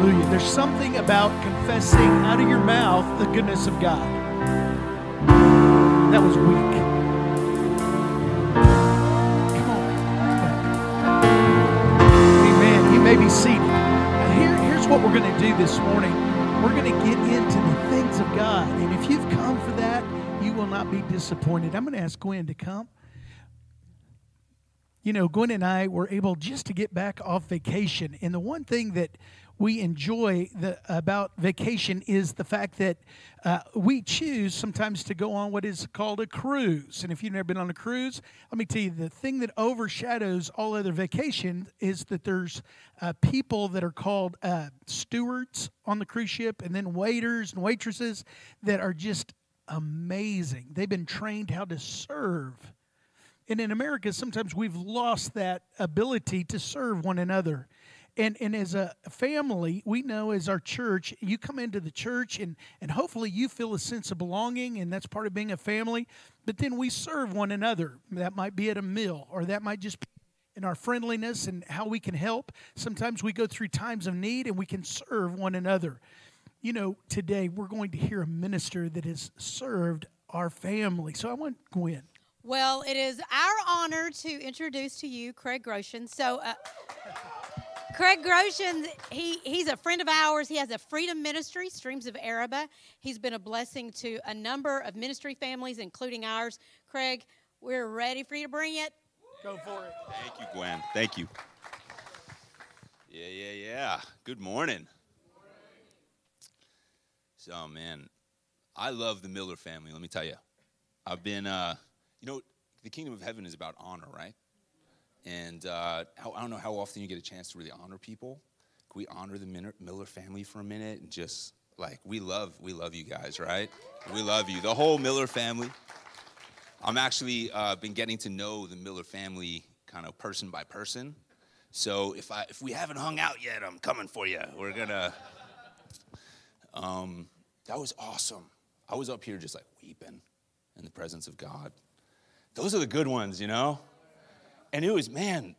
Hallelujah. There's something about confessing out of your mouth the goodness of God. That was weak. Come on. Amen. You may be seated. Now here, here's what we're going to do this morning. We're going to get into the things of God. And if you've come for that, you will not be disappointed. I'm going to ask Gwen to come. You know, Gwen and I were able just to get back off vacation. And the one thing that we enjoy the, about vacation is the fact that uh, we choose sometimes to go on what is called a cruise. And if you've never been on a cruise, let me tell you the thing that overshadows all other vacation is that there's uh, people that are called uh, stewards on the cruise ship, and then waiters and waitresses that are just amazing. They've been trained how to serve. And in America, sometimes we've lost that ability to serve one another and and as a family we know as our church you come into the church and and hopefully you feel a sense of belonging and that's part of being a family but then we serve one another. That might be at a meal or that might just be in our friendliness and how we can help. Sometimes we go through times of need and we can serve one another. You know today we're going to hear a minister that has served our family. So i want gwen. Well, it is our honor to introduce to you Craig Groshans. So, uh, Craig Groshans, he, he's a friend of ours. He has a freedom ministry, Streams of Araba. He's been a blessing to a number of ministry families, including ours. Craig, we're ready for you to bring it. go for it Thank you, Gwen. Thank you. Yeah, yeah, yeah. Good morning. So, man, I love the Miller family. Let me tell you, I've been, uh, you know, the kingdom of heaven is about honor, right? And uh, I don't know how often you get a chance to really honor people. Can we honor the Miller family for a minute and just like we love, we love you guys, right? We love you, the whole Miller family. I'm actually uh, been getting to know the Miller family kind of person by person. So if I if we haven't hung out yet, I'm coming for you. We're gonna. Um, that was awesome. I was up here just like weeping in the presence of God. Those are the good ones, you know. And it was man,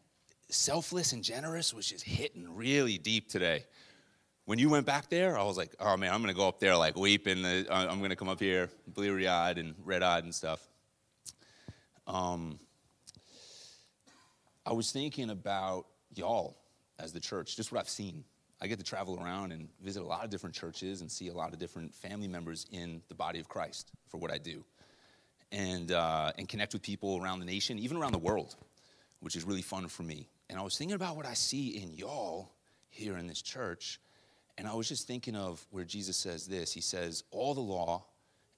selfless and generous was just hitting really deep today. When you went back there, I was like, oh man, I'm gonna go up there like weeping. Uh, I'm gonna come up here bleary eyed and red eyed and stuff. Um, I was thinking about y'all as the church, just what I've seen. I get to travel around and visit a lot of different churches and see a lot of different family members in the body of Christ for what I do, and uh, and connect with people around the nation, even around the world, which is really fun for me. And I was thinking about what I see in y'all here in this church, and I was just thinking of where Jesus says this. He says, "All the law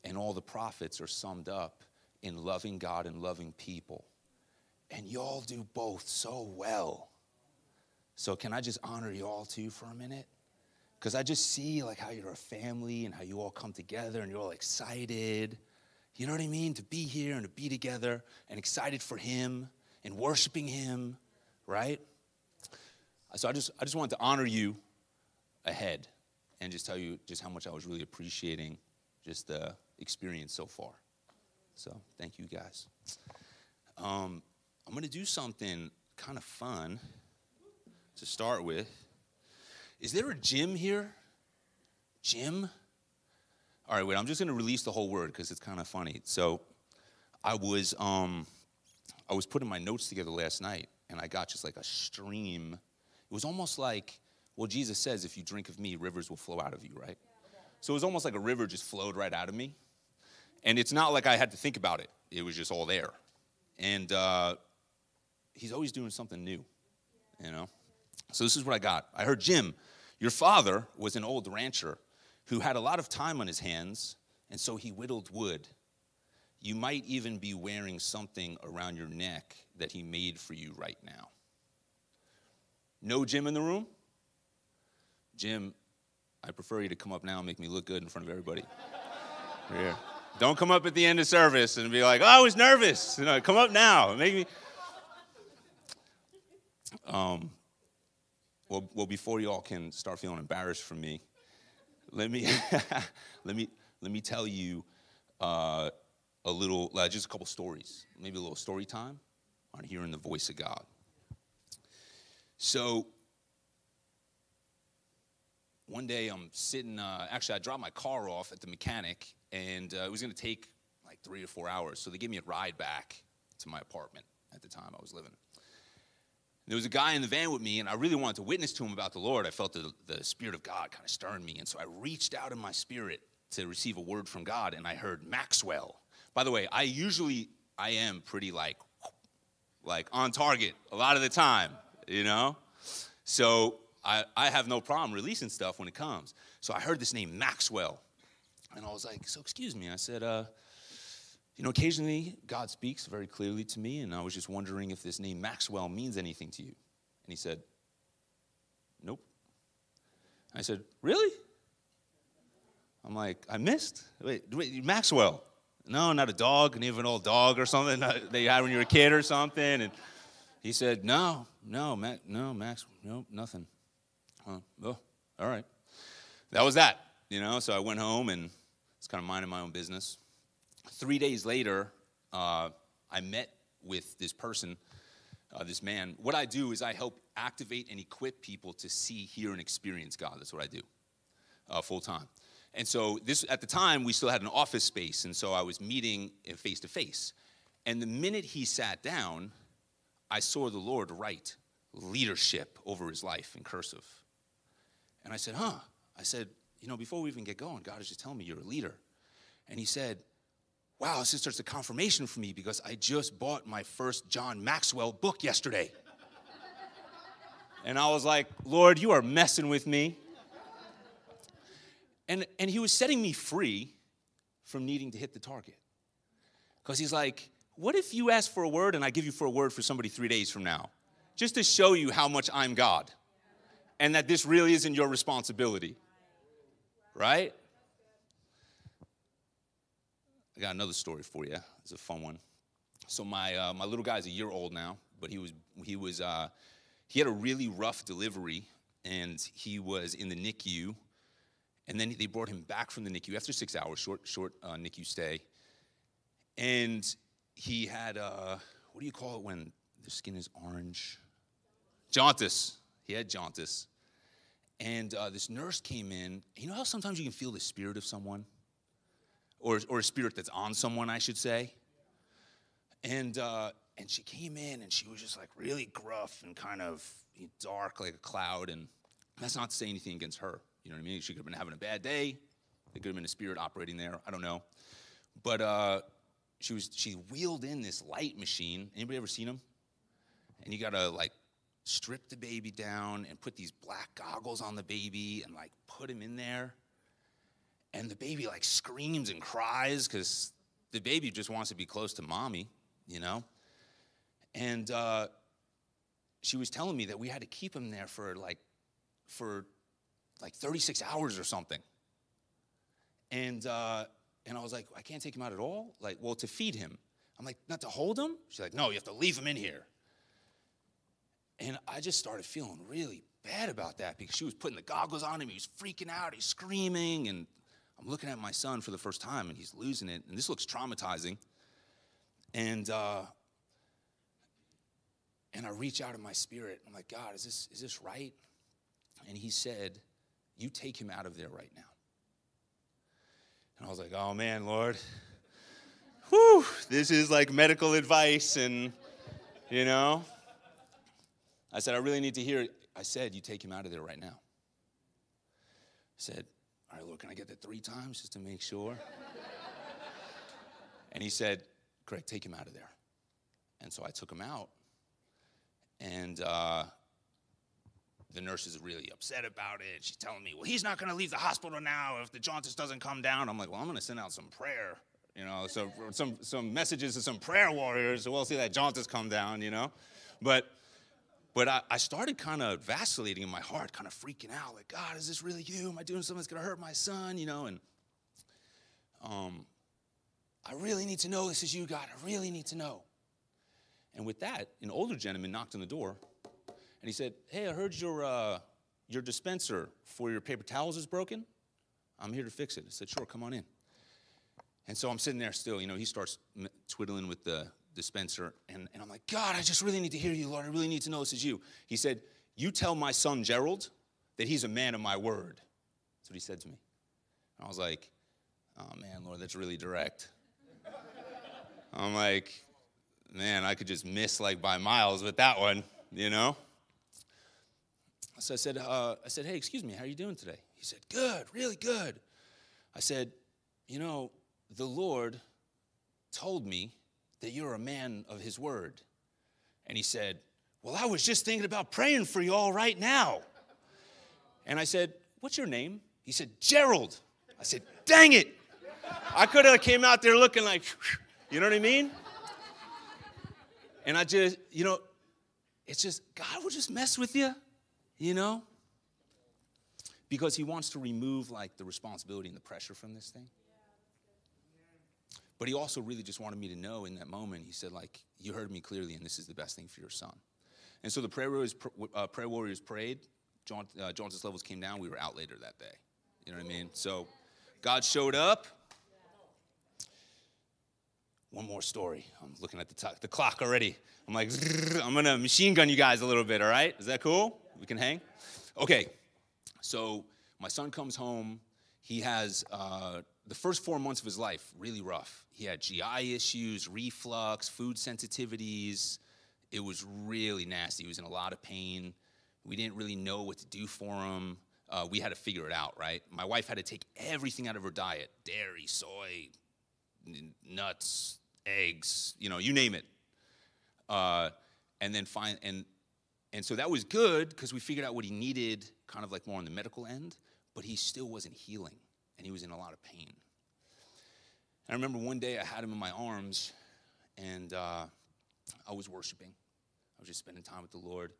and all the prophets are summed up in loving God and loving people." And y'all do both so well. So can I just honor y'all too for a minute? Because I just see like how you're a family and how you all come together and you're all excited. You know what I mean? To be here and to be together and excited for him and worshiping him, right? So I just I just wanted to honor you ahead and just tell you just how much I was really appreciating just the experience so far. So thank you guys. Um, I'm gonna do something kind of fun to start with. Is there a gym here? Gym? All right, wait, I'm just gonna release the whole word because it's kind of funny. So I was um I was putting my notes together last night and I got just like a stream. It was almost like, well, Jesus says, if you drink of me, rivers will flow out of you, right? So it was almost like a river just flowed right out of me. And it's not like I had to think about it, it was just all there. And uh, he's always doing something new, you know? So this is what I got. I heard, Jim, your father was an old rancher who had a lot of time on his hands, and so he whittled wood. You might even be wearing something around your neck that he made for you right now. No Jim in the room? Jim, I prefer you to come up now and make me look good in front of everybody. Here. Don't come up at the end of service and be like, oh, I was nervous. You know, come up now. Make me. Um, well, well, before you all can start feeling embarrassed for me, let me let me let me tell you uh, a little, just a couple stories, maybe a little story time on hearing the voice of God. So, one day I'm sitting, uh, actually, I dropped my car off at the mechanic, and uh, it was going to take like three or four hours. So they gave me a ride back to my apartment at the time I was living. There was a guy in the van with me, and I really wanted to witness to him about the Lord. I felt the, the Spirit of God kind of stirring me. And so I reached out in my spirit to receive a word from God, and I heard Maxwell. By the way, I usually, I am pretty like, like on target a lot of the time, you know? So I, I have no problem releasing stuff when it comes. So I heard this name, Maxwell. And I was like, so excuse me. I said, uh, you know, occasionally God speaks very clearly to me, and I was just wondering if this name Maxwell means anything to you. And he said, Nope. I said, Really? I'm like, I missed? Wait, wait Maxwell? No, not a dog, not even an old dog or something that you had when you were a kid or something. And he said, No, no, Mac, no, Max, no, nothing. Huh, oh, all right. That was that, you know. So I went home and was kind of minding my own business three days later, uh, I met with this person, uh, this man. What I do is I help activate and equip people to see, hear, and experience God. That's what I do uh, full time. And so this at the time we still had an office space, and so I was meeting face to face. And the minute he sat down, I saw the Lord write leadership over his life in cursive. And I said, "Huh?" I said, "You know, before we even get going, God is just telling me you're a leader." And he said, wow, this is just a confirmation for me because I just bought my first John Maxwell book yesterday. and I was like, Lord, you are messing with me. And, and he was setting me free from needing to hit the target. Because he's like, what if you ask for a word and I give you for a word for somebody three days from now? Just to show you how much I'm God and that this really isn't your responsibility. Right? I got another story for you. It's a fun one. So my uh, my little guy's a year old now, but he was he was uh, he had a really rough delivery, and he was in the NICU, and then they brought him back from the NICU after six hours, short short uh, NICU stay, and he had uh, what do you call it when the skin is orange? Jaundice. He had jaundice, and uh, this nurse came in. You know how sometimes you can feel the spirit of someone or, or a spirit that's on someone, I should say. And, uh, and she came in and she was just like really gruff and kind of dark like a cloud. And that's not to say anything against her. You know what I mean? She could have been having a bad day. There could have been a spirit operating there. I don't know. But uh, she was she wheeled in this light machine. Anybody ever seen them? And you gotta like strip the baby down and put these black goggles on the baby and like put him in there and the baby like screams and cries because the baby just wants to be close to mommy, you know? And uh, she was telling me that we had to keep him there for like, for like 36 hours or something. And, uh, and I was like, I can't take him out at all? Like, well, to feed him. I'm like, not to hold him? She's like, no, you have to leave him in here. And I just started feeling really bad about that because she was putting the goggles on him. He was freaking out. He's screaming. And I'm looking at my son for the first time and he's losing it. And this looks traumatizing. And, uh, and I reach out in my spirit. I'm like, God, is this, is this right? And he said, You take him out of there right now. And I was like, Oh man, Lord. Whew, this is like medical advice. And, you know, I said, I really need to hear it. I said, You take him out of there right now. I said, all right, Lord, can I get that three times just to make sure? and he said, Craig, take him out of there. And so I took him out. And uh, the nurse is really upset about it. She's telling me, well, he's not going to leave the hospital now if the jaundice doesn't come down. I'm like, well, I'm going to send out some prayer, you know, so, some, some messages to some prayer warriors so we'll see that jaundice come down, you know. But but I, I started kind of vacillating in my heart, kind of freaking out, like, God, is this really you? Am I doing something that's going to hurt my son? You know, and um, I really need to know this is you, God. I really need to know. And with that, an older gentleman knocked on the door, and he said, Hey, I heard your, uh, your dispenser for your paper towels is broken. I'm here to fix it. I said, Sure, come on in. And so I'm sitting there still, you know, he starts twiddling with the, dispenser. And, and I'm like, God, I just really need to hear you, Lord. I really need to know this is you. He said, You tell my son Gerald that he's a man of my word. That's what he said to me. And I was like, oh man, Lord, that's really direct. I'm like, man, I could just miss like by miles with that one, you know? So I said, uh, I said, hey, excuse me, how are you doing today? He said, good, really good. I said, you know, the Lord told me that you're a man of his word. And he said, well, I was just thinking about praying for you all right now. And I said, what's your name? He said, Gerald. I said, dang it. I could have came out there looking like, you know what I mean? And I just, you know, it's just, God will just mess with you, you know? Because he wants to remove like the responsibility and the pressure from this thing. But he also really just wanted me to know in that moment, he said, like, you heard me clearly, and this is the best thing for your son. And so the prayer warriors, uh, prayer warriors prayed. John, uh, jaundice levels came down. We were out later that day. You know what I mean? So God showed up. One more story. I'm looking at the, t- the clock already. I'm like, I'm gonna machine gun you guys a little bit, all right? Is that cool? We can hang? Okay, so my son comes home. He has uh, the first four months of his life really rough. He had GI issues, reflux, food sensitivities. It was really nasty. He was in a lot of pain. We didn't really know what to do for him. Uh, we had to figure it out, right? My wife had to take everything out of her diet dairy, soy, nuts, eggs, you know, you name it. Uh, and then find, and, and so that was good because we figured out what he needed, kind of like more on the medical end, but he still wasn't healing and he was in a lot of pain. I remember one day I had him in my arms and uh, I was worshiping. I was just spending time with the Lord.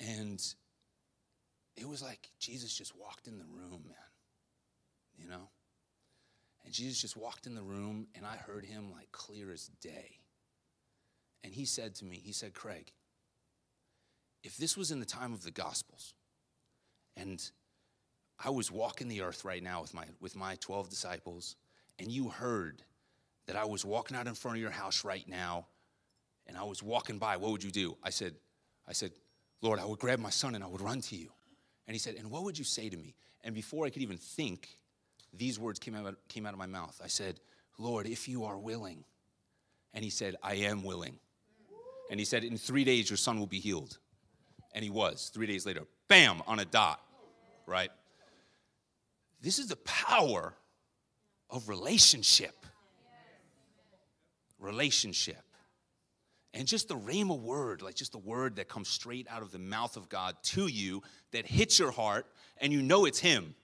And it was like Jesus just walked in the room, man. You know? And Jesus just walked in the room, and I heard him like clear as day. And he said to me, He said, Craig, if this was in the time of the Gospels, and I was walking the earth right now with my, with my 12 disciples, and you heard that I was walking out in front of your house right now, and I was walking by, what would you do? I said, I said, Lord, I would grab my son and I would run to you. And he said, And what would you say to me? And before I could even think, these words came out, came out of my mouth. I said, Lord, if you are willing. And he said, I am willing. And he said, In three days, your son will be healed. And he was. Three days later, bam, on a dot, right? This is the power of relationship. Relationship. And just the rhema word, like just the word that comes straight out of the mouth of God to you that hits your heart and you know it's Him.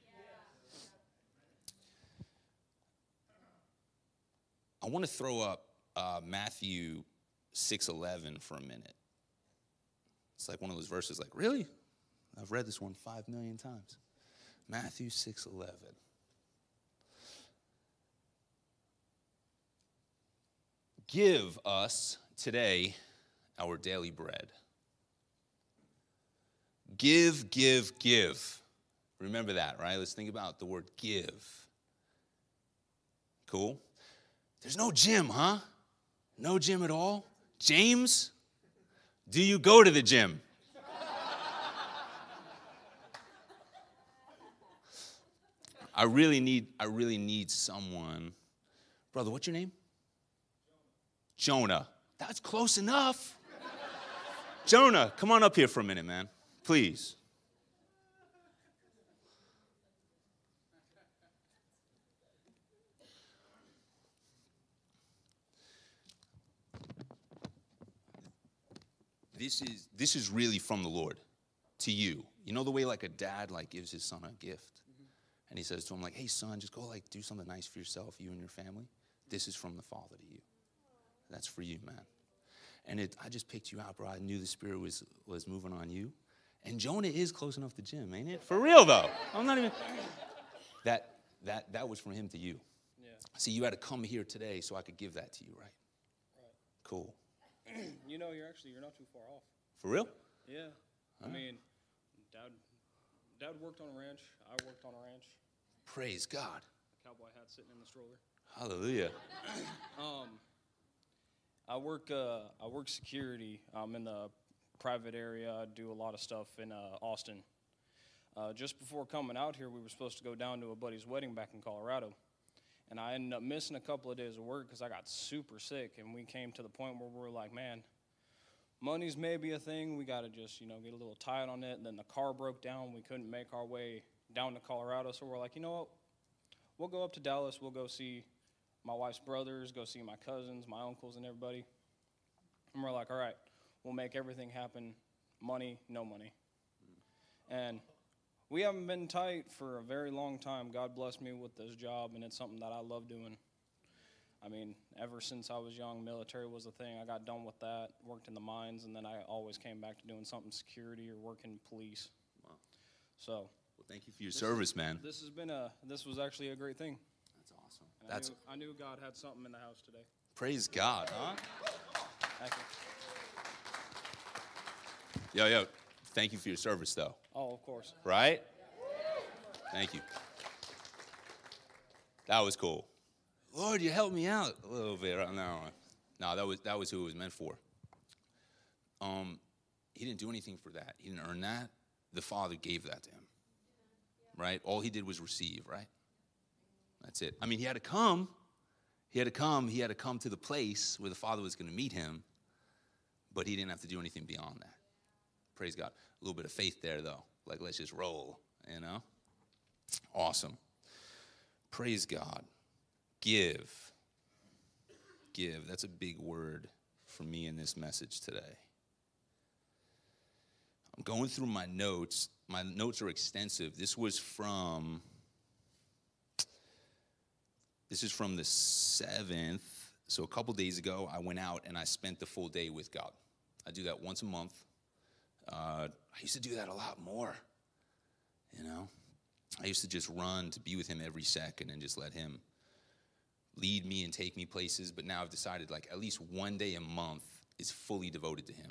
I want to throw up uh, Matthew 6:11 for a minute. It's like one of those verses like, "Really? I've read this one 5 million times." Matthew 6:11. Give us today our daily bread. Give, give, give. Remember that, right? Let's think about the word give. Cool? There's no gym, huh? No gym at all? James, do you go to the gym? I really need I really need someone. Brother, what's your name? Jonah. That's close enough. Jonah, come on up here for a minute, man. Please. This is this is really from the Lord to you. You know the way like a dad like gives his son a gift mm-hmm. and he says to him like, "Hey son, just go like do something nice for yourself, you and your family." This is from the Father to you. That's for you, man. And it, I just picked you out, bro. I knew the Spirit was, was moving on you. And Jonah is close enough to Jim, ain't it? For real, though. I'm not even. That, that, that was from him to you. Yeah. See, you had to come here today so I could give that to you, right? Right. Cool. you know, you're actually you're not too far off. For real? Yeah. I mean, dad, dad worked on a ranch. I worked on a ranch. Praise God. Cowboy hat sitting in the stroller. Hallelujah. Um, I work uh, I work security. I'm in the private area. I do a lot of stuff in uh, Austin. uh, just before coming out here, we were supposed to go down to a buddy's wedding back in Colorado. And I ended up missing a couple of days of work because I got super sick. And we came to the point where we were like, man, money's maybe a thing. We got to just, you know, get a little tight on it. And then the car broke down. We couldn't make our way down to Colorado. So we're like, you know what? We'll go up to Dallas. We'll go see my wife's brothers, go see my cousins, my uncles, and everybody. And we're like, all right, we'll make everything happen. Money, no money. And we haven't been tight for a very long time. God blessed me with this job, and it's something that I love doing. I mean, ever since I was young, military was a thing. I got done with that, worked in the mines, and then I always came back to doing something security or working police. Wow. So, Well, thank you for your service, man. this has been a this was actually a great thing. That's awesome. And That's I, knew, I knew God had something in the house today. praise God, huh? Thank you. Yo, yo. Thank you for your service, though. Oh, of course. Right? Thank you. That was cool. Lord, you helped me out a little bit. No, no, that was that was who it was meant for. Um, he didn't do anything for that. He didn't earn that. The Father gave that to him. Right? All he did was receive. Right? That's it. I mean, he had to come. He had to come. He had to come to the place where the Father was going to meet him, but he didn't have to do anything beyond that. Praise God. A little bit of faith there, though. Like, let's just roll, you know? Awesome. Praise God. Give. Give. That's a big word for me in this message today. I'm going through my notes. My notes are extensive. This was from this is from the 7th. So a couple days ago, I went out and I spent the full day with God. I do that once a month. Uh, I used to do that a lot more, you know. I used to just run to be with him every second and just let him lead me and take me places. But now I've decided like at least one day a month is fully devoted to him.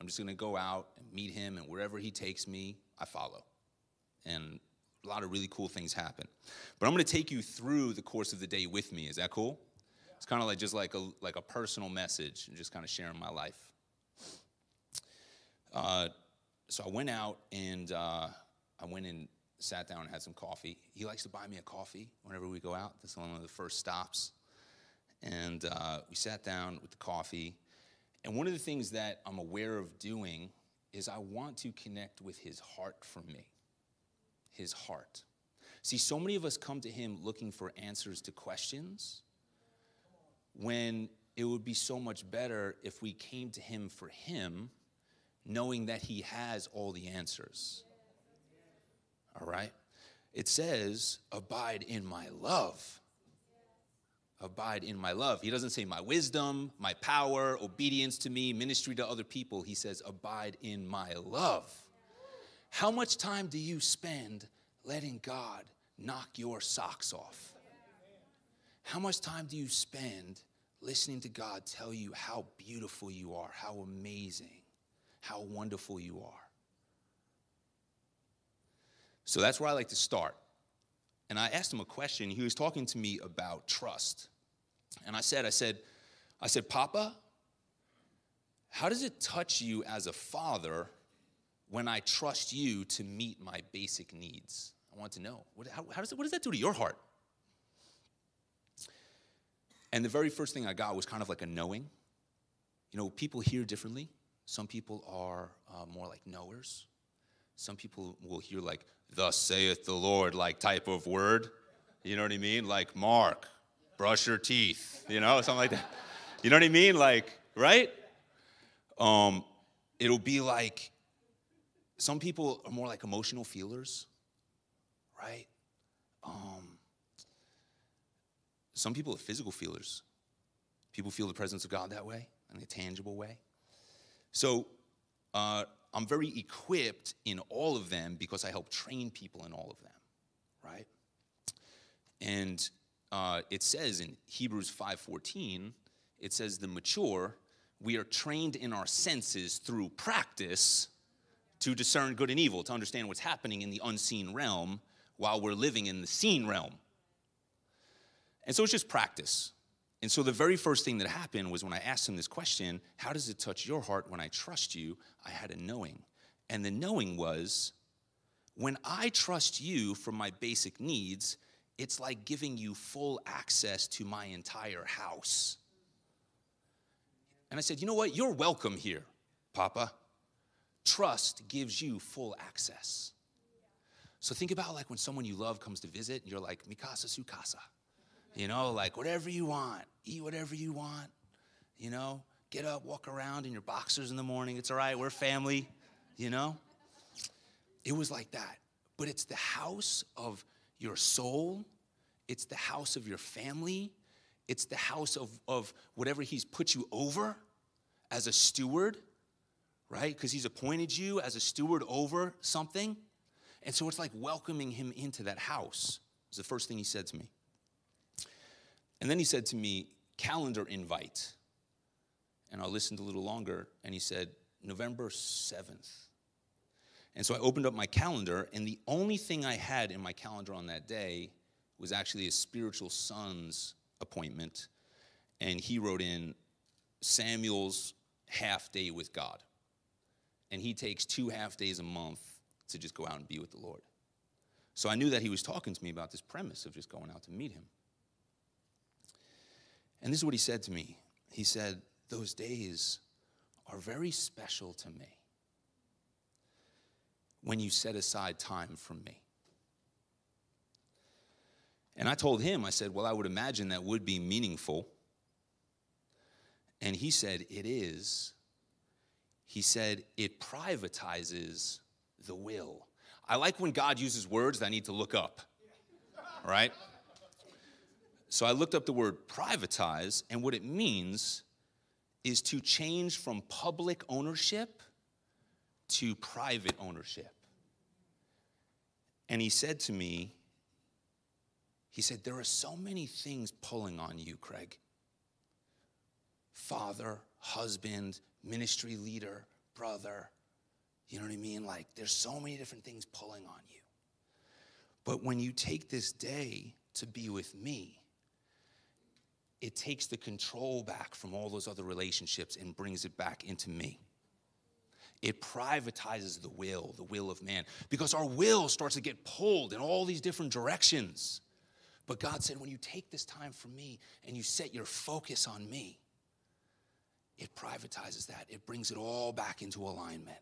I'm just gonna go out and meet him, and wherever he takes me, I follow. And a lot of really cool things happen. But I'm gonna take you through the course of the day with me. Is that cool? It's kind of like just like a like a personal message and just kind of sharing my life. Uh, so I went out and uh, I went and sat down and had some coffee. He likes to buy me a coffee whenever we go out. This That's one of the first stops. And uh, we sat down with the coffee. And one of the things that I'm aware of doing is I want to connect with his heart for me. His heart. See, so many of us come to him looking for answers to questions when it would be so much better if we came to him for him knowing that he has all the answers. All right? It says, abide in my love. Abide in my love. He doesn't say my wisdom, my power, obedience to me, ministry to other people. He says, abide in my love. How much time do you spend letting God knock your socks off? How much time do you spend listening to God tell you how beautiful you are, how amazing, how wonderful you are? So that's where I like to start. And I asked him a question. He was talking to me about trust. And I said, I said, I said, Papa, how does it touch you as a father when I trust you to meet my basic needs? I want to know. What, how, how does what does that do to your heart? And the very first thing I got was kind of like a knowing. You know, people hear differently. Some people are uh, more like knowers. Some people will hear like, thus saith the Lord, like type of word. You know what I mean? Like, Mark, brush your teeth, you know, something like that. You know what I mean? Like, right? Um, it'll be like, some people are more like emotional feelers, right? Um, some people are physical feelers. People feel the presence of God that way, in a tangible way. So uh, I'm very equipped in all of them because I help train people in all of them, right? And uh, it says in Hebrews 5:14, it says the mature, we are trained in our senses through practice to discern good and evil, to understand what's happening in the unseen realm while we're living in the seen realm. And so it's just practice. And so the very first thing that happened was when I asked him this question, how does it touch your heart when I trust you? I had a knowing. And the knowing was when I trust you for my basic needs, it's like giving you full access to my entire house. And I said, You know what? You're welcome here, Papa. Trust gives you full access. So think about like when someone you love comes to visit and you're like, Mikasa Sukasa. You know, like whatever you want, eat whatever you want, you know, get up, walk around in your boxers in the morning. It's all right, we're family, you know? It was like that. But it's the house of your soul, it's the house of your family, it's the house of, of whatever He's put you over as a steward, right? Because He's appointed you as a steward over something. And so it's like welcoming Him into that house, was the first thing He said to me. And then He said to me, calendar invite. And I listened a little longer, and He said, November 7th. And so I opened up my calendar, and the only thing I had in my calendar on that day was actually a spiritual son's appointment. And he wrote in Samuel's half day with God. And he takes two half days a month to just go out and be with the Lord. So I knew that he was talking to me about this premise of just going out to meet him. And this is what he said to me. He said, Those days are very special to me when you set aside time for me. And I told him, I said, Well, I would imagine that would be meaningful. And he said, It is. He said, It privatizes the will. I like when God uses words that I need to look up, right? So I looked up the word privatize, and what it means is to change from public ownership to private ownership. And he said to me, he said, There are so many things pulling on you, Craig. Father, husband, ministry leader, brother. You know what I mean? Like, there's so many different things pulling on you. But when you take this day to be with me, it takes the control back from all those other relationships and brings it back into me. It privatizes the will, the will of man, because our will starts to get pulled in all these different directions. But God said, when you take this time for me and you set your focus on me, it privatizes that. It brings it all back into alignment.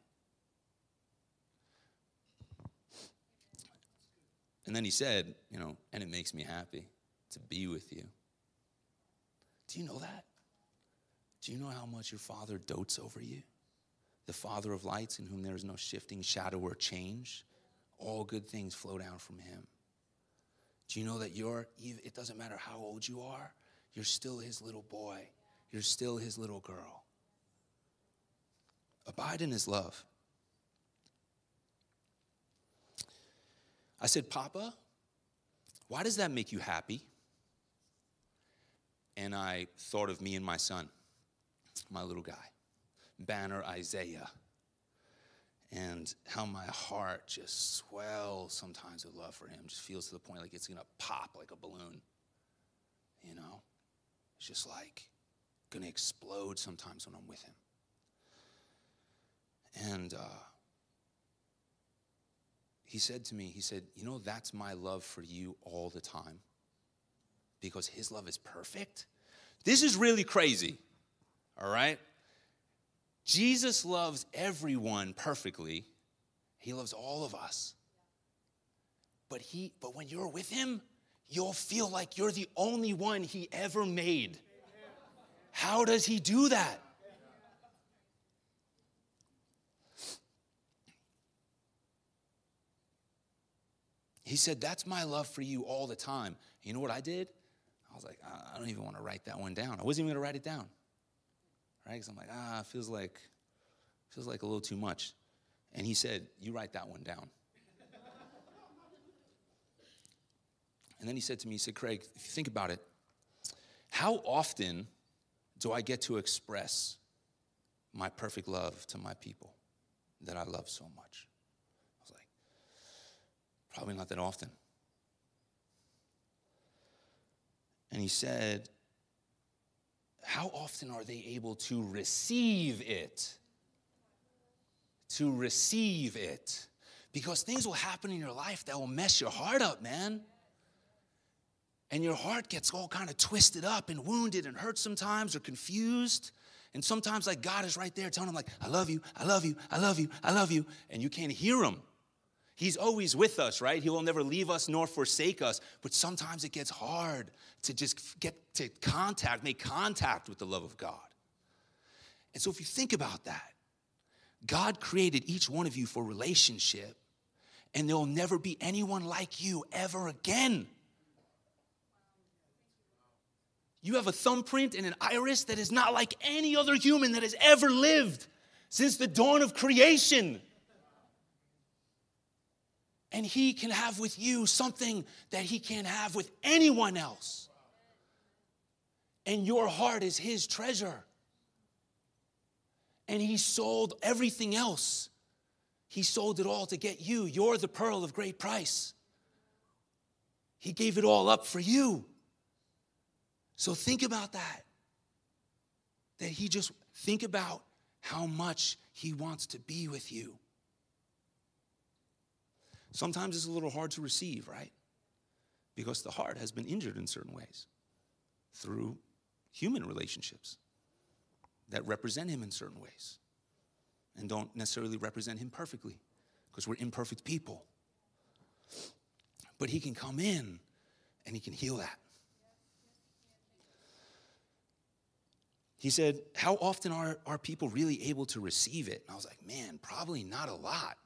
And then he said, you know, and it makes me happy to be with you. Do you know that? Do you know how much your father dotes over you? The father of lights in whom there is no shifting shadow or change. All good things flow down from him. Do you know that you're, it doesn't matter how old you are, you're still his little boy, you're still his little girl. Abide in his love. I said, Papa, why does that make you happy? And I thought of me and my son, my little guy, Banner Isaiah and how my heart just swells sometimes with love for him, just feels to the point like it's gonna pop like a balloon. You know? It's just like gonna explode sometimes when I'm with him. And uh, he said to me, he said, You know, that's my love for you all the time because his love is perfect. This is really crazy, all right? Jesus loves everyone perfectly. He loves all of us. But he but when you're with him, you'll feel like you're the only one he ever made. How does he do that? He said, That's my love for you all the time. You know what I did? I was like, I don't even want to write that one down. I wasn't even going to write it down right? Because I'm like, ah, it feels like feels like a little too much. And he said, You write that one down. and then he said to me, He said, Craig, if you think about it, how often do I get to express my perfect love to my people that I love so much? I was like, Probably not that often. And he said, how often are they able to receive it? To receive it. Because things will happen in your life that will mess your heart up, man. And your heart gets all kind of twisted up and wounded and hurt sometimes or confused. And sometimes, like, God is right there telling him, like, I love you, I love you, I love you, I love you. And you can't hear him. He's always with us, right? He will never leave us nor forsake us. But sometimes it gets hard to just get to contact, make contact with the love of God. And so if you think about that, God created each one of you for relationship, and there'll never be anyone like you ever again. You have a thumbprint and an iris that is not like any other human that has ever lived since the dawn of creation. And He can have with you something that He can't have with anyone else. And your heart is His treasure. And He sold everything else. He sold it all to get you. You're the pearl of great price. He gave it all up for you. So think about that. That He just, think about how much He wants to be with you. Sometimes it's a little hard to receive, right? Because the heart has been injured in certain ways through human relationships that represent him in certain ways and don't necessarily represent him perfectly because we're imperfect people. But he can come in and he can heal that. He said, How often are, are people really able to receive it? And I was like, Man, probably not a lot.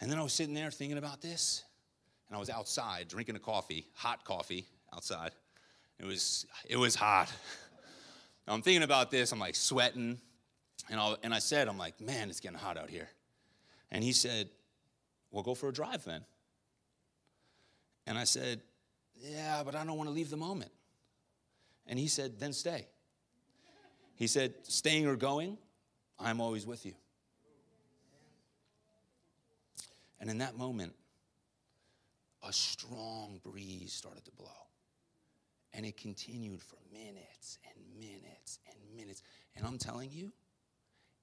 And then I was sitting there thinking about this, and I was outside drinking a coffee, hot coffee outside. It was, it was hot. I'm thinking about this, I'm like sweating, and, i and I said, I'm like, man, it's getting hot out here. And he said, well, go for a drive then. And I said, yeah, but I don't want to leave the moment. And he said, then stay. He said, staying or going, I'm always with you. And in that moment, a strong breeze started to blow. And it continued for minutes and minutes and minutes. And I'm telling you,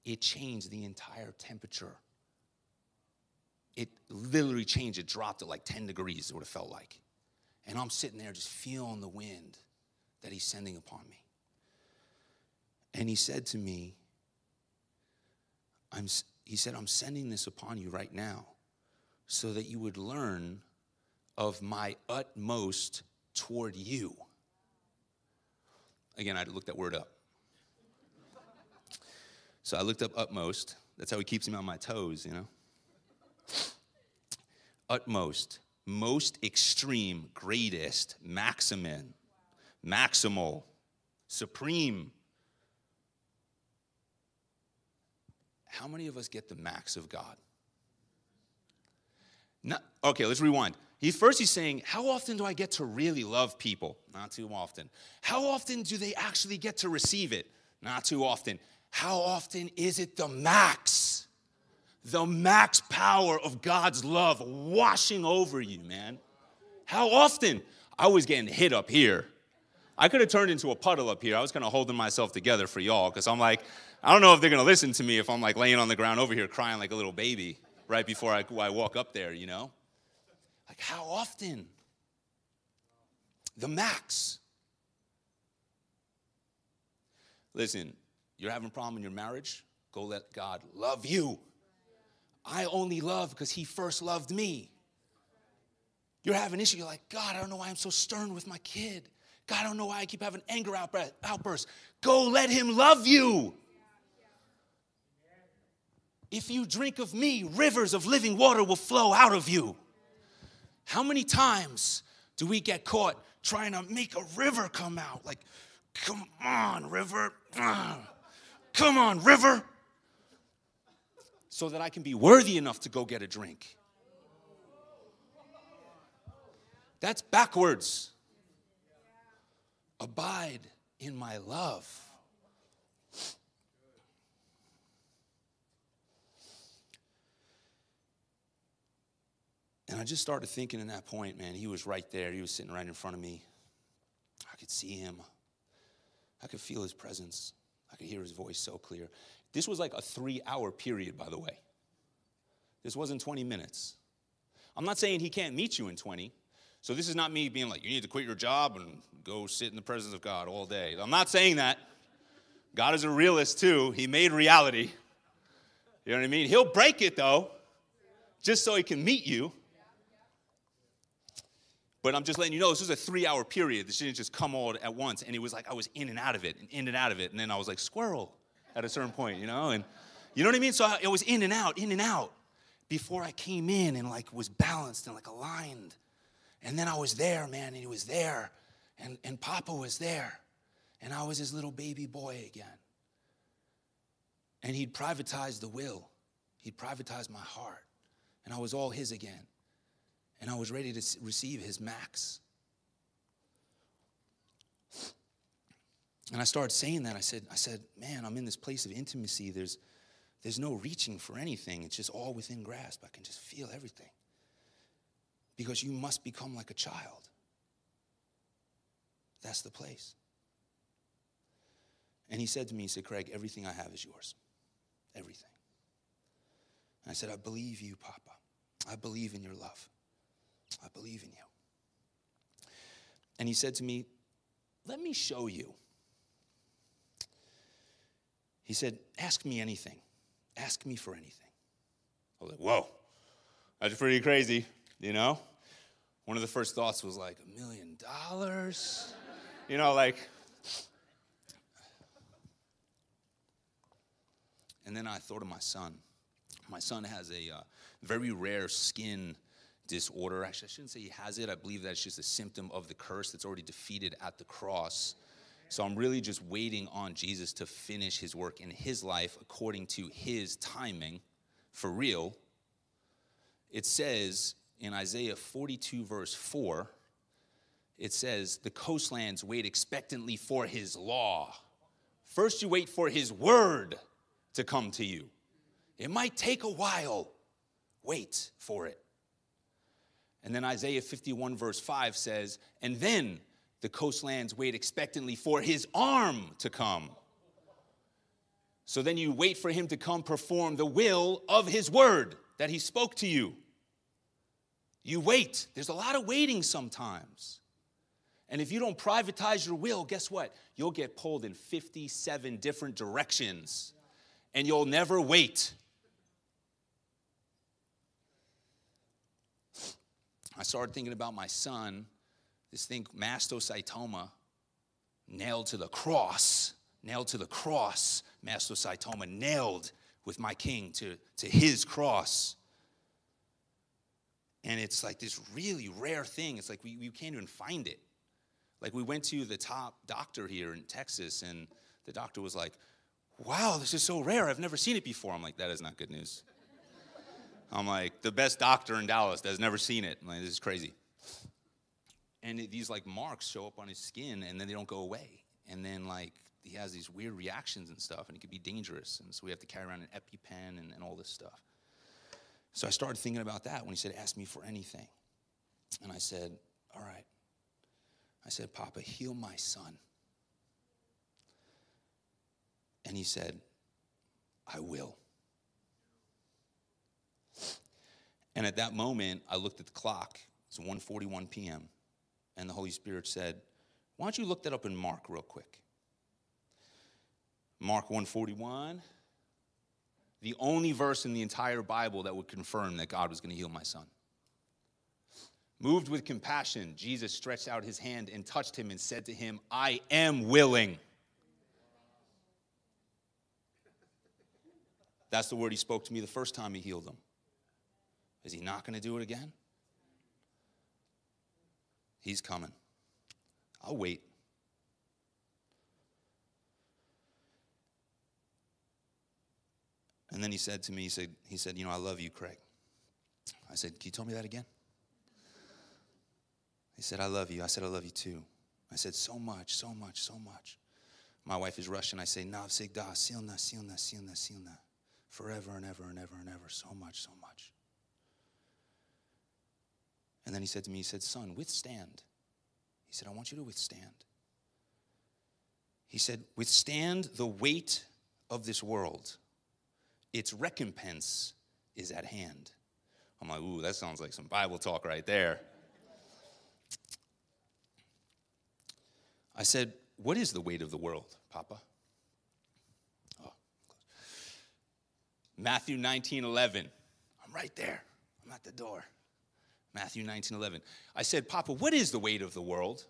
it changed the entire temperature. It literally changed. It dropped to like 10 degrees, is what it felt like. And I'm sitting there just feeling the wind that he's sending upon me. And he said to me, I'm, he said, I'm sending this upon you right now so that you would learn of my utmost toward you. Again, I had to look that word up. So I looked up utmost. That's how he keeps me on my toes, you know? Utmost, most extreme, greatest, maximum, maximal, supreme. How many of us get the max of God? Okay, let's rewind. He, first, he's saying, How often do I get to really love people? Not too often. How often do they actually get to receive it? Not too often. How often is it the max? The max power of God's love washing over you, man. How often? I was getting hit up here. I could have turned into a puddle up here. I was kind of holding myself together for y'all because I'm like, I don't know if they're going to listen to me if I'm like laying on the ground over here crying like a little baby right before I, I walk up there, you know? Like, how often? The max. Listen, you're having a problem in your marriage? Go let God love you. I only love because He first loved me. You're having an issue, you're like, God, I don't know why I'm so stern with my kid. God, I don't know why I keep having anger outbursts. Go let Him love you. If you drink of me, rivers of living water will flow out of you. How many times do we get caught trying to make a river come out? Like, come on, river. Come on, river. So that I can be worthy enough to go get a drink. That's backwards. Abide in my love. And I just started thinking in that point, man, he was right there. He was sitting right in front of me. I could see him. I could feel his presence. I could hear his voice so clear. This was like a three hour period, by the way. This wasn't 20 minutes. I'm not saying he can't meet you in 20. So this is not me being like, you need to quit your job and go sit in the presence of God all day. I'm not saying that. God is a realist too. He made reality. You know what I mean? He'll break it though, just so he can meet you. But I'm just letting you know this was a three hour period. This didn't just come all at once. And it was like I was in and out of it and in and out of it. And then I was like, squirrel at a certain point, you know? And you know what I mean? So I, it was in and out, in and out before I came in and like was balanced and like aligned. And then I was there, man, and he was there. And, and Papa was there. And I was his little baby boy again. And he'd privatized the will, he'd privatized my heart. And I was all his again and I was ready to receive his max. And I started saying that. I said, I said, man, I'm in this place of intimacy. There's, there's no reaching for anything. It's just all within grasp. I can just feel everything. Because you must become like a child. That's the place. And he said to me, he said, Craig, everything I have is yours. Everything. And I said, I believe you, Papa. I believe in your love. I believe in you. And he said to me, Let me show you. He said, Ask me anything. Ask me for anything. I was like, Whoa, that's pretty crazy, you know? One of the first thoughts was like, A million dollars? You know, like, and then I thought of my son. My son has a uh, very rare skin disorder. Actually, I shouldn't say he has it. I believe that's just a symptom of the curse that's already defeated at the cross. So I'm really just waiting on Jesus to finish his work in his life according to his timing for real. It says in Isaiah 42, verse 4, it says, The coastlands wait expectantly for his law. First, you wait for his word to come to you. It might take a while. Wait for it. And then Isaiah 51, verse 5 says, And then the coastlands wait expectantly for his arm to come. So then you wait for him to come perform the will of his word that he spoke to you. You wait. There's a lot of waiting sometimes. And if you don't privatize your will, guess what? You'll get pulled in 57 different directions and you'll never wait. I started thinking about my son, this thing, mastocytoma, nailed to the cross, nailed to the cross, mastocytoma, nailed with my king to, to his cross. And it's like this really rare thing. It's like we, we can't even find it. Like we went to the top doctor here in Texas, and the doctor was like, Wow, this is so rare. I've never seen it before. I'm like, That is not good news. I'm like, the best doctor in Dallas has never seen it. I'm like, this is crazy. And it, these like marks show up on his skin and then they don't go away. And then like he has these weird reactions and stuff and it could be dangerous. And so we have to carry around an EpiPen and, and all this stuff. So I started thinking about that when he said, ask me for anything. And I said, all right. I said, Papa, heal my son. And he said, I will. And at that moment, I looked at the clock. It's 1:41 p.m. And the Holy Spirit said, "Why don't you look that up in Mark real quick?" Mark 1:41, the only verse in the entire Bible that would confirm that God was going to heal my son. Moved with compassion, Jesus stretched out his hand and touched him and said to him, I am willing. That's the word he spoke to me the first time he healed him. Is he not going to do it again? He's coming. I'll wait. And then he said to me, he said, he said, You know, I love you, Craig. I said, Can you tell me that again? He said, I love you. I said, I love you too. I said, So much, so much, so much. My wife is Russian. I say, Navsegda, silna, silna, silna, silna. Forever and ever and ever and ever. So much, so much. And then he said to me, He said, Son, withstand. He said, I want you to withstand. He said, Withstand the weight of this world. Its recompense is at hand. I'm like, ooh, that sounds like some Bible talk right there. I said, What is the weight of the world, Papa? Oh. Matthew 19 11. I'm right there. I'm at the door. Matthew 19 11. I said, Papa, what is the weight of the world?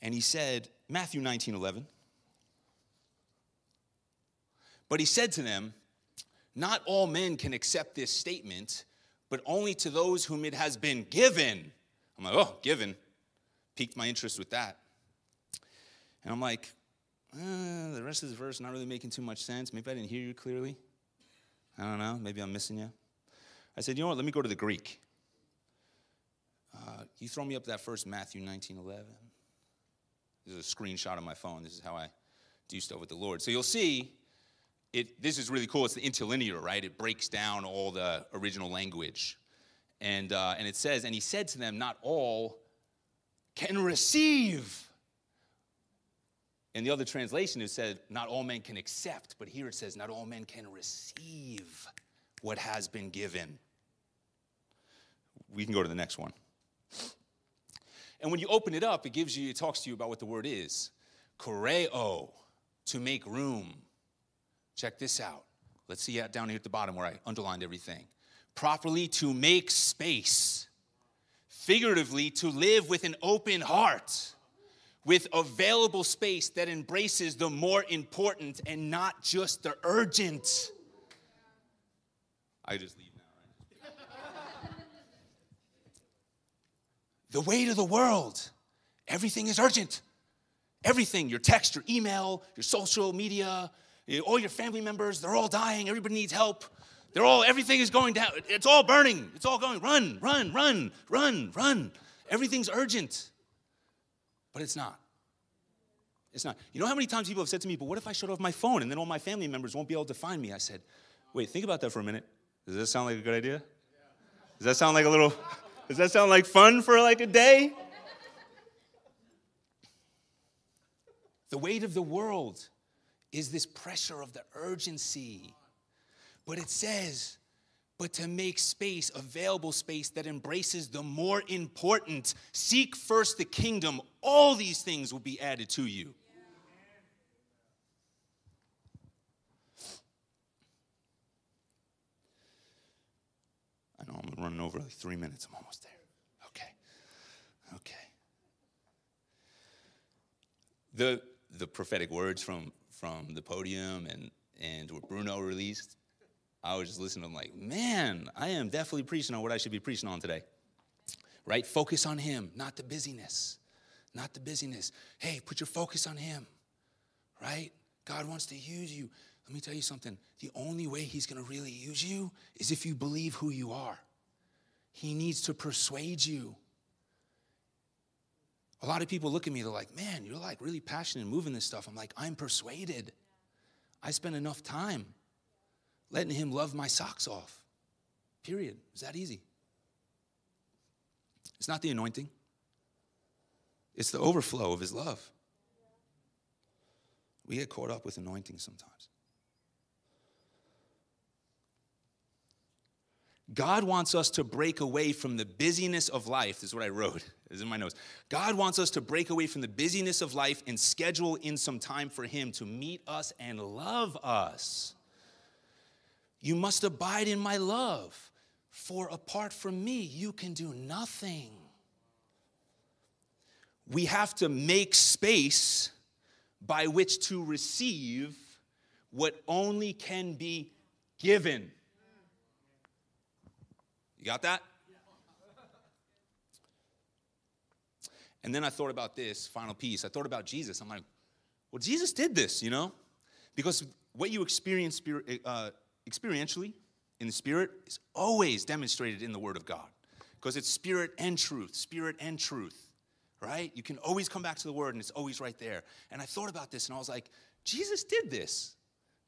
And he said, Matthew 19 11. But he said to them, Not all men can accept this statement, but only to those whom it has been given. I'm like, Oh, given piqued my interest with that. And I'm like, eh, the rest of this verse not really making too much sense. Maybe I didn't hear you clearly. I don't know. Maybe I'm missing you. I said, you know what? Let me go to the Greek. Uh, you throw me up that first Matthew 19 11. This is a screenshot of my phone. This is how I do stuff with the Lord. So you'll see, it, this is really cool. It's the interlinear, right? It breaks down all the original language. And, uh, and it says, and he said to them, not all can receive. In the other translation, it said, not all men can accept, but here it says, not all men can receive what has been given. We can go to the next one. And when you open it up, it gives you, it talks to you about what the word is. Choreo, to make room. Check this out. Let's see down here at the bottom where I underlined everything. Properly to make space figuratively, to live with an open heart, with available space that embraces the more important and not just the urgent. I just leave now, right? The weight of the world, everything is urgent. Everything, your text, your email, your social media, all your family members, they're all dying. Everybody needs help. They're all, everything is going down. It's all burning. It's all going, run, run, run, run, run. Everything's urgent. But it's not. It's not. You know how many times people have said to me, but what if I shut off my phone and then all my family members won't be able to find me? I said, wait, think about that for a minute. Does that sound like a good idea? Does that sound like a little, does that sound like fun for like a day? The weight of the world is this pressure of the urgency but it says, but to make space, available space that embraces the more important. Seek first the kingdom, all these things will be added to you. Know I'm running over like three minutes. I'm almost there. Okay. Okay. The the prophetic words from from the podium and and what Bruno released I was just listening I'm like, man, I am definitely preaching on what I should be preaching on today. Right? Focus on Him, not the busyness. Not the busyness. Hey, put your focus on Him. Right? God wants to use you. Let me tell you something. The only way He's going to really use you is if you believe who you are. He needs to persuade you. A lot of people look at me, they're like, man, you're like really passionate and moving this stuff. I'm like, I'm persuaded. I spend enough time letting him love my socks off. Period. It's that easy. It's not the anointing, it's the overflow of his love. We get caught up with anointing sometimes. God wants us to break away from the busyness of life. This is what I wrote. This is in my notes. God wants us to break away from the busyness of life and schedule in some time for Him to meet us and love us. You must abide in my love, for apart from me, you can do nothing. We have to make space by which to receive what only can be given. You got that? And then I thought about this final piece. I thought about Jesus. I'm like, well, Jesus did this, you know? Because what you experience uh, experientially in the Spirit is always demonstrated in the Word of God because it's Spirit and truth, Spirit and truth, right? You can always come back to the Word and it's always right there. And I thought about this and I was like, Jesus did this.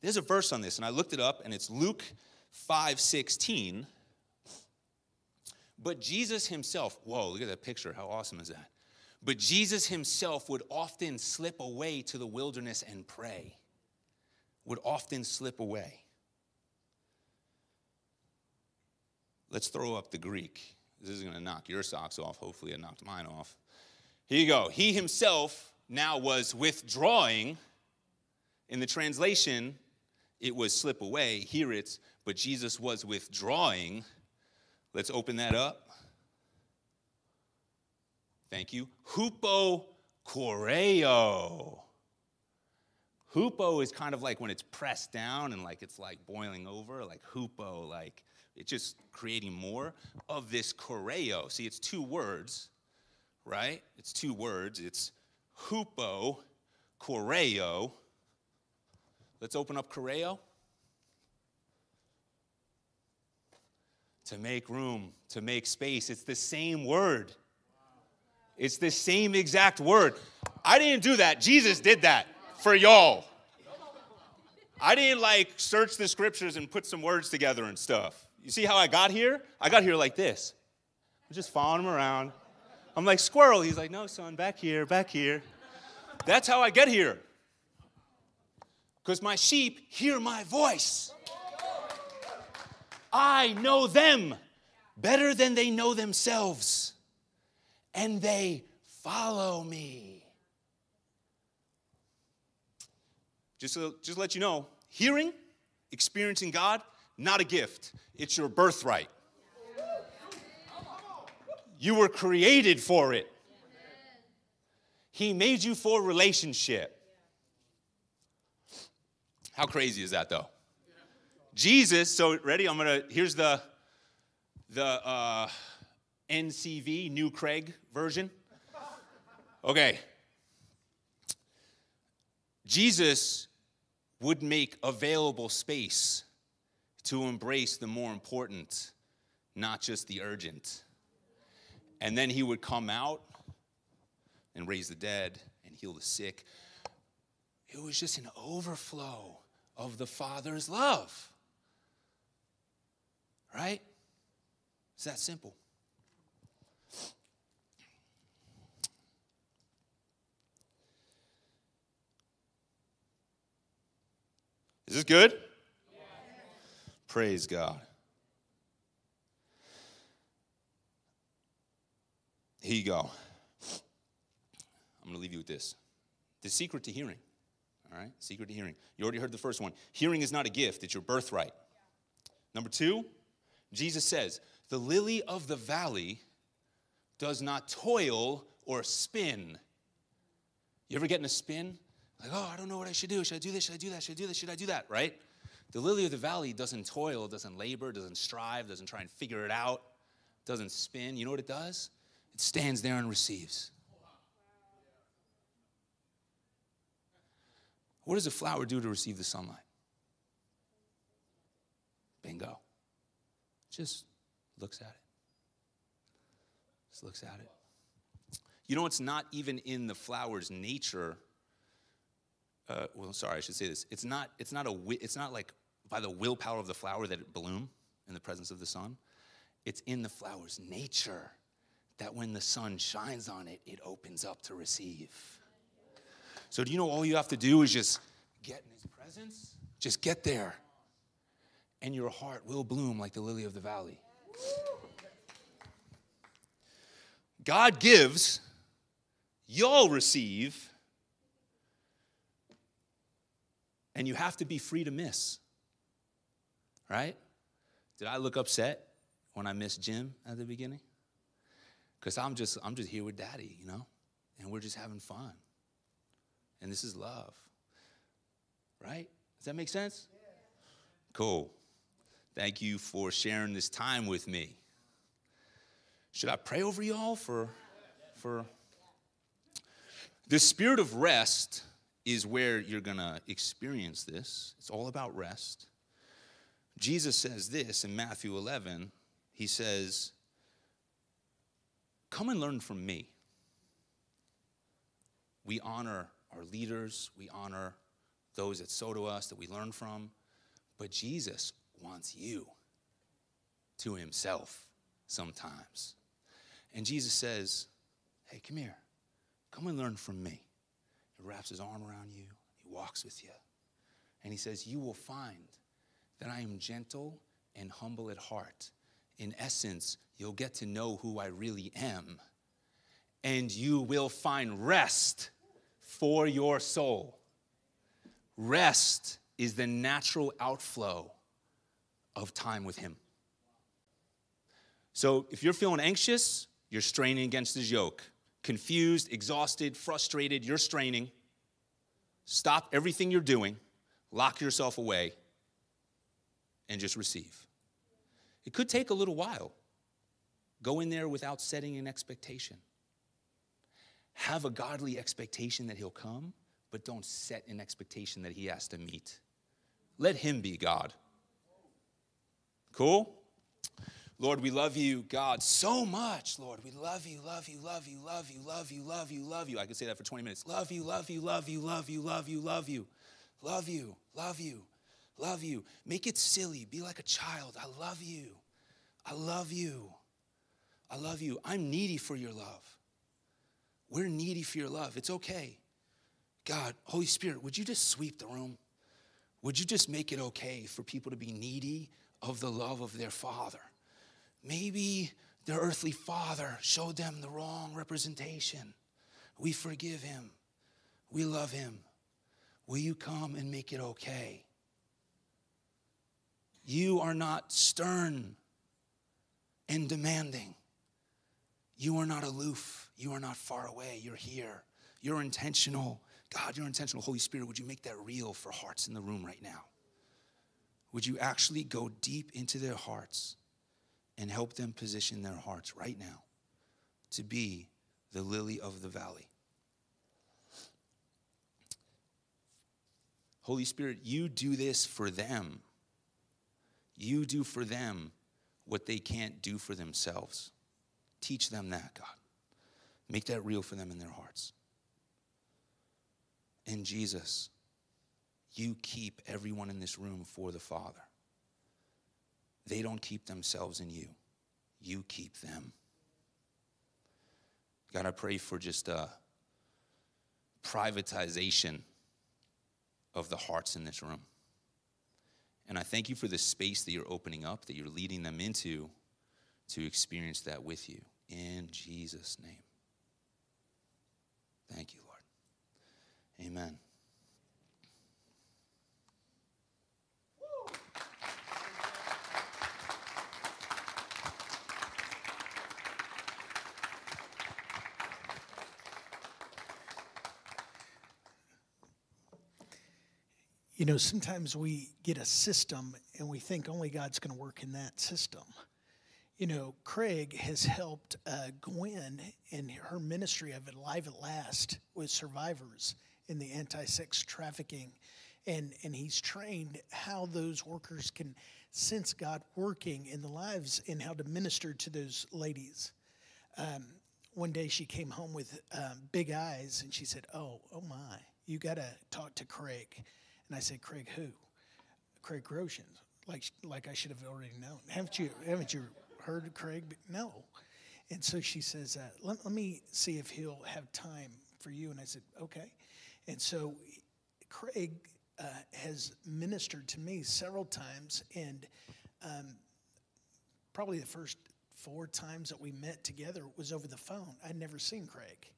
There's a verse on this, and I looked it up, and it's Luke 5 16. But Jesus himself, whoa, look at that picture. How awesome is that? But Jesus himself would often slip away to the wilderness and pray, would often slip away. let's throw up the Greek. This is going to knock your socks off. Hopefully, it knocked mine off. Here you go. He himself now was withdrawing. In the translation, it was slip away. Here it's, but Jesus was withdrawing. Let's open that up. Thank you. Hupo choreo. Hupo is kind of like when it's pressed down and like it's like boiling over, like hupo, like it's just creating more of this choreo. See, it's two words, right? It's two words. It's hupo, choreo. Let's open up choreo. To make room, to make space. It's the same word. It's the same exact word. I didn't do that. Jesus did that for y'all. I didn't like search the scriptures and put some words together and stuff. You see how I got here? I got here like this. I'm just following him around. I'm like, squirrel. He's like, no, son, back here, back here. That's how I get here. Because my sheep hear my voice. I know them better than they know themselves, and they follow me. Just to just let you know, hearing, experiencing God, not a gift. It's your birthright. You were created for it. He made you for relationship. How crazy is that though? Jesus, so ready? I'm gonna, here's the the uh, NCV, New Craig version. Okay. Jesus would make available space to embrace the more important, not just the urgent. And then he would come out and raise the dead and heal the sick. It was just an overflow of the Father's love. Right? It's that simple. Is this good? Yes. Praise God. Here you go. I'm going to leave you with this. The secret to hearing. All right? Secret to hearing. You already heard the first one. Hearing is not a gift, it's your birthright. Number two, Jesus says, The lily of the valley does not toil or spin. You ever get in a spin? Like, oh, I don't know what I should do. Should I do this? Should I do that? Should I do this? Should I do that? Right? The lily of the valley doesn't toil, doesn't labor, doesn't strive, doesn't try and figure it out, doesn't spin. You know what it does? It stands there and receives. What does a flower do to receive the sunlight? Bingo. Just looks at it. Just looks at it. You know, it's not even in the flower's nature uh, well, sorry, I should say this. It's not, it's, not a, it's not like by the willpower of the flower that it bloom in the presence of the sun. It's in the flower's nature that when the sun shines on it, it opens up to receive. So, do you know all you have to do is just get in his presence? Just get there. And your heart will bloom like the lily of the valley. God gives, y'all receive and you have to be free to miss. Right? Did I look upset when I missed Jim at the beginning? Because I'm just I'm just here with daddy, you know? And we're just having fun. And this is love. Right? Does that make sense? Cool. Thank you for sharing this time with me. Should I pray over y'all for for the spirit of rest is where you're going to experience this. It's all about rest. Jesus says this in Matthew 11. He says, Come and learn from me. We honor our leaders, we honor those that sow to us, that we learn from. But Jesus wants you to himself sometimes. And Jesus says, Hey, come here. Come and learn from me. He wraps his arm around you, he walks with you. And he says, You will find that I am gentle and humble at heart, in essence, you'll get to know who I really am. And you will find rest for your soul. Rest is the natural outflow of time with Him. So if you're feeling anxious, you're straining against His yoke. Confused, exhausted, frustrated, you're straining. Stop everything you're doing, lock yourself away, and just receive. It could take a little while. Go in there without setting an expectation. Have a godly expectation that He'll come, but don't set an expectation that He has to meet. Let Him be God. Cool? Lord, we love you, God, so much. Lord, we love you, love you, love you, love you, love you, love you, love you. I could say that for 20 minutes. Love you, love you, love you, love you, love you, love you, love you, love you, love you. Make it silly. Be like a child. I love you. I love you. I love you. I'm needy for your love. We're needy for your love. It's okay. God, Holy Spirit, would you just sweep the room? Would you just make it okay for people to be needy of the love of their Father? Maybe their earthly father showed them the wrong representation. We forgive him. We love him. Will you come and make it okay? You are not stern and demanding. You are not aloof. You are not far away. You're here. You're intentional. God, you're intentional. Holy Spirit, would you make that real for hearts in the room right now? Would you actually go deep into their hearts and help them position their hearts right now to be the lily of the valley? Holy Spirit, you do this for them. You do for them what they can't do for themselves. Teach them that, God. Make that real for them in their hearts. And Jesus, you keep everyone in this room for the Father. They don't keep themselves in you, you keep them. God, I pray for just a privatization of the hearts in this room. And I thank you for the space that you're opening up, that you're leading them into to experience that with you. In Jesus' name. Thank you, Lord. Amen. You know, sometimes we get a system and we think only God's going to work in that system. You know, Craig has helped uh, Gwen in her ministry of Alive at Last with survivors in the anti sex trafficking. And, and he's trained how those workers can sense God working in the lives and how to minister to those ladies. Um, one day she came home with um, big eyes and she said, Oh, oh my, you got to talk to Craig. And I said, Craig, who? Craig Groshans. Like, like I should have already known. Haven't you, haven't you heard of Craig? No. And so she says, uh, let, let me see if he'll have time for you. And I said, okay. And so Craig uh, has ministered to me several times. And um, probably the first four times that we met together was over the phone. I'd never seen Craig.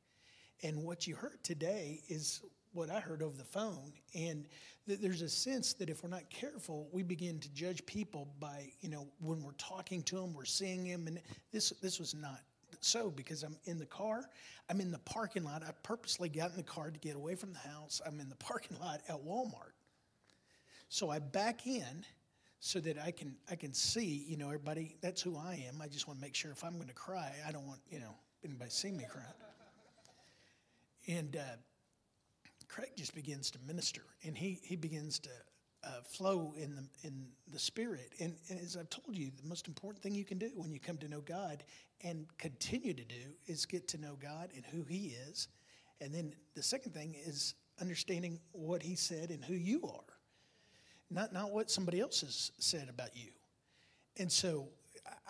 And what you heard today is what I heard over the phone. And th- there's a sense that if we're not careful, we begin to judge people by, you know, when we're talking to them, we're seeing them. And this, this was not so because I'm in the car. I'm in the parking lot. I purposely got in the car to get away from the house. I'm in the parking lot at Walmart. So I back in so that I can I can see, you know, everybody, that's who I am. I just want to make sure if I'm going to cry, I don't want, you know, anybody see me cry. And uh, Craig just begins to minister and he, he begins to uh, flow in the, in the spirit. And, and, as I've told you, the most important thing you can do when you come to know God and continue to do is get to know God and who he is. And then the second thing is understanding what he said and who you are, not, not what somebody else has said about you. And so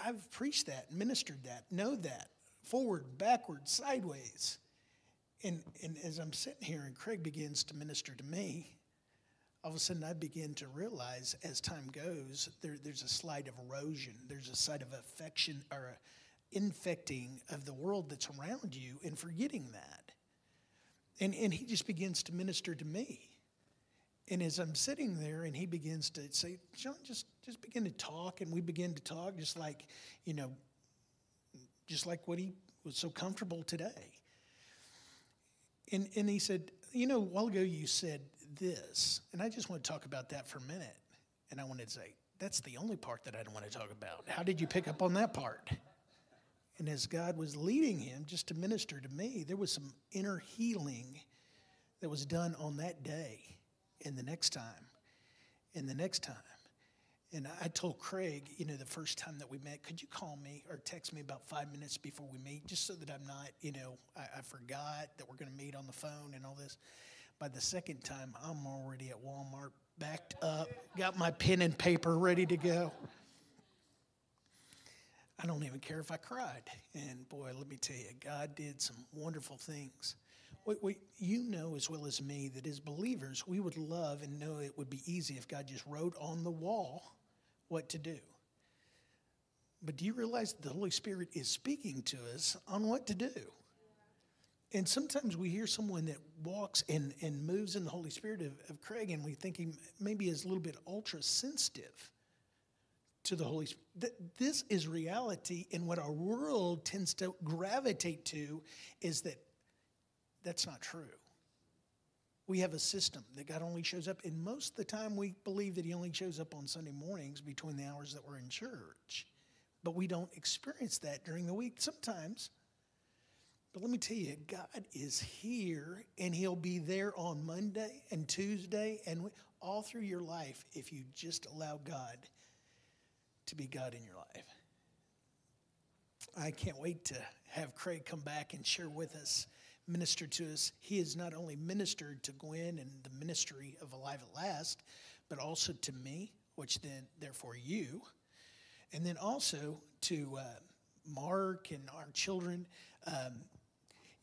I've preached that, ministered that, know that, forward, backward, sideways. And, and as I'm sitting here and Craig begins to minister to me, all of a sudden I begin to realize as time goes, there, there's a slight of erosion, there's a side of affection or infecting of the world that's around you and forgetting that. And, and he just begins to minister to me. And as I'm sitting there and he begins to say, John, just, just begin to talk. And we begin to talk just like, you know, just like what he was so comfortable today. And, and he said, You know, a while ago you said this, and I just want to talk about that for a minute. And I wanted to say, That's the only part that I don't want to talk about. How did you pick up on that part? And as God was leading him just to minister to me, there was some inner healing that was done on that day and the next time and the next time. And I told Craig, you know, the first time that we met, could you call me or text me about five minutes before we meet, just so that I'm not, you know, I, I forgot that we're going to meet on the phone and all this. By the second time, I'm already at Walmart, backed up, got my pen and paper ready to go. I don't even care if I cried. And boy, let me tell you, God did some wonderful things. Wait, wait, you know as well as me that as believers, we would love and know it would be easy if God just wrote on the wall what to do. But do you realize the Holy Spirit is speaking to us on what to do? And sometimes we hear someone that walks and, and moves in the Holy Spirit of, of Craig, and we think he maybe is a little bit ultra sensitive to the Holy Spirit. This is reality, and what our world tends to gravitate to is that that's not true we have a system that God only shows up. And most of the time, we believe that He only shows up on Sunday mornings between the hours that we're in church. But we don't experience that during the week sometimes. But let me tell you, God is here and He'll be there on Monday and Tuesday and all through your life if you just allow God to be God in your life. I can't wait to have Craig come back and share with us ministered to us. He has not only ministered to Gwen and the ministry of Alive at Last, but also to me, which then, therefore, you, and then also to uh, Mark and our children. Um,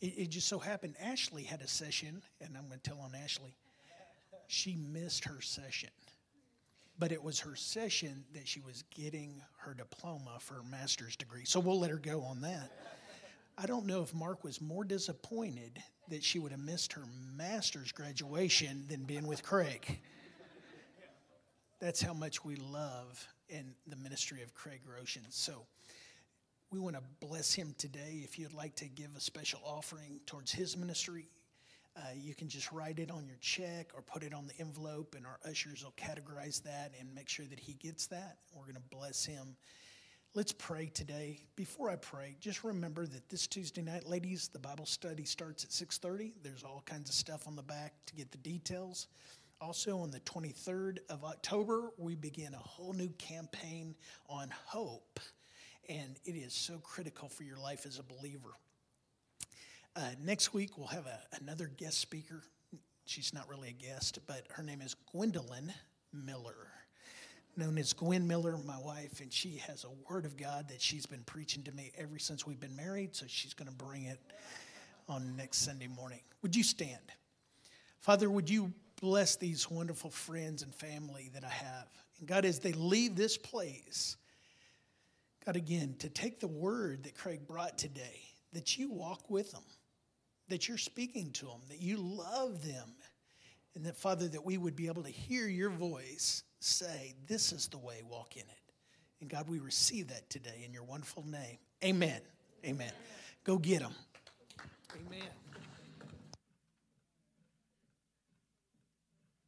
it, it just so happened Ashley had a session, and I'm going to tell on Ashley. She missed her session but it was her session that she was getting her diploma for her master's degree. So we'll let her go on that. I don't know if Mark was more disappointed that she would have missed her master's graduation than being with Craig. That's how much we love in the ministry of Craig Groshans. So we want to bless him today. If you'd like to give a special offering towards his ministry, uh, you can just write it on your check or put it on the envelope, and our ushers will categorize that and make sure that he gets that. We're going to bless him Let's pray today. Before I pray, just remember that this Tuesday night, ladies, the Bible study starts at 6:30. There's all kinds of stuff on the back to get the details. Also, on the 23rd of October, we begin a whole new campaign on hope, and it is so critical for your life as a believer. Uh, next week, we'll have a, another guest speaker. She's not really a guest, but her name is Gwendolyn Miller known as Gwen Miller, my wife, and she has a word of God that she's been preaching to me ever since we've been married, so she's going to bring it on next Sunday morning. Would you stand? Father, would you bless these wonderful friends and family that I have? And God, as they leave this place, God, again, to take the word that Craig brought today, that you walk with them, that you're speaking to them, that you love them, and that, Father, that we would be able to hear your voice say, This is the way, walk in it. And God, we receive that today in your wonderful name. Amen. Amen. Go get them. Amen.